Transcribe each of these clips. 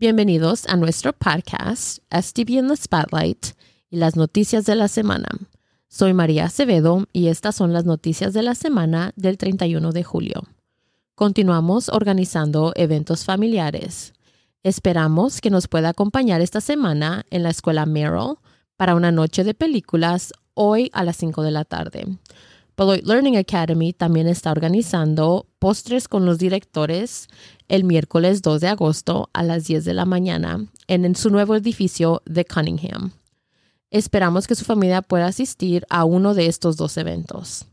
Bienvenidos a nuestro podcast STB in the Spotlight y las noticias de la semana. Soy María Acevedo y estas son las noticias de la semana del 31 de julio. Continuamos organizando eventos familiares. Esperamos que nos pueda acompañar esta semana en la escuela Merrill para una noche de películas hoy a las 5 de la tarde. Beloit Learning Academy también está organizando postres con los directores el miércoles 2 de agosto a las 10 de la mañana en su nuevo edificio de Cunningham. Esperamos que su familia pueda asistir a uno de estos dos eventos.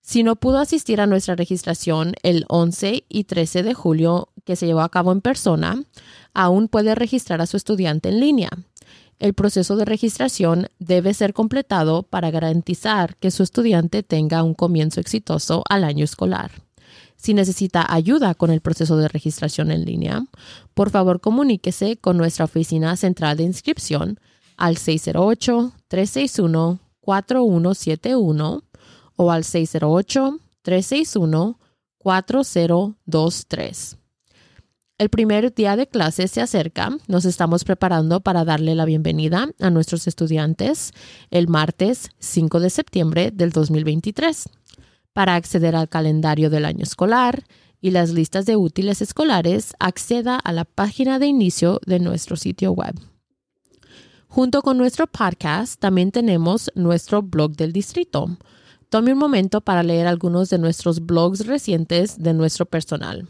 Si no pudo asistir a nuestra registración el 11 y 13 de julio que se llevó a cabo en persona, aún puede registrar a su estudiante en línea. El proceso de registración debe ser completado para garantizar que su estudiante tenga un comienzo exitoso al año escolar. Si necesita ayuda con el proceso de registración en línea, por favor comuníquese con nuestra oficina central de inscripción al 608-361-4171 o al 608-361-4023. El primer día de clase se acerca. Nos estamos preparando para darle la bienvenida a nuestros estudiantes el martes 5 de septiembre del 2023. Para acceder al calendario del año escolar y las listas de útiles escolares, acceda a la página de inicio de nuestro sitio web. Junto con nuestro podcast, también tenemos nuestro blog del distrito. Tome un momento para leer algunos de nuestros blogs recientes de nuestro personal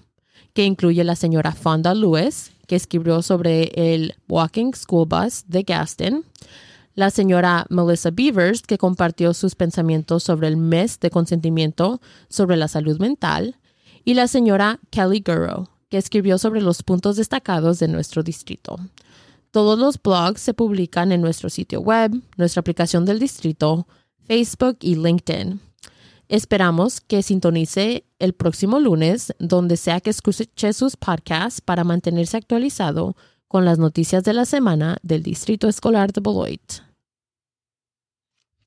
que incluye la señora Fonda Lewis, que escribió sobre el Walking School Bus de Gaston, la señora Melissa Beavers, que compartió sus pensamientos sobre el mes de consentimiento sobre la salud mental, y la señora Kelly Gurrow, que escribió sobre los puntos destacados de nuestro distrito. Todos los blogs se publican en nuestro sitio web, nuestra aplicación del distrito, Facebook y LinkedIn. Esperamos que sintonice el próximo lunes, donde sea que escuche sus podcasts para mantenerse actualizado con las noticias de la semana del Distrito Escolar de Beloit.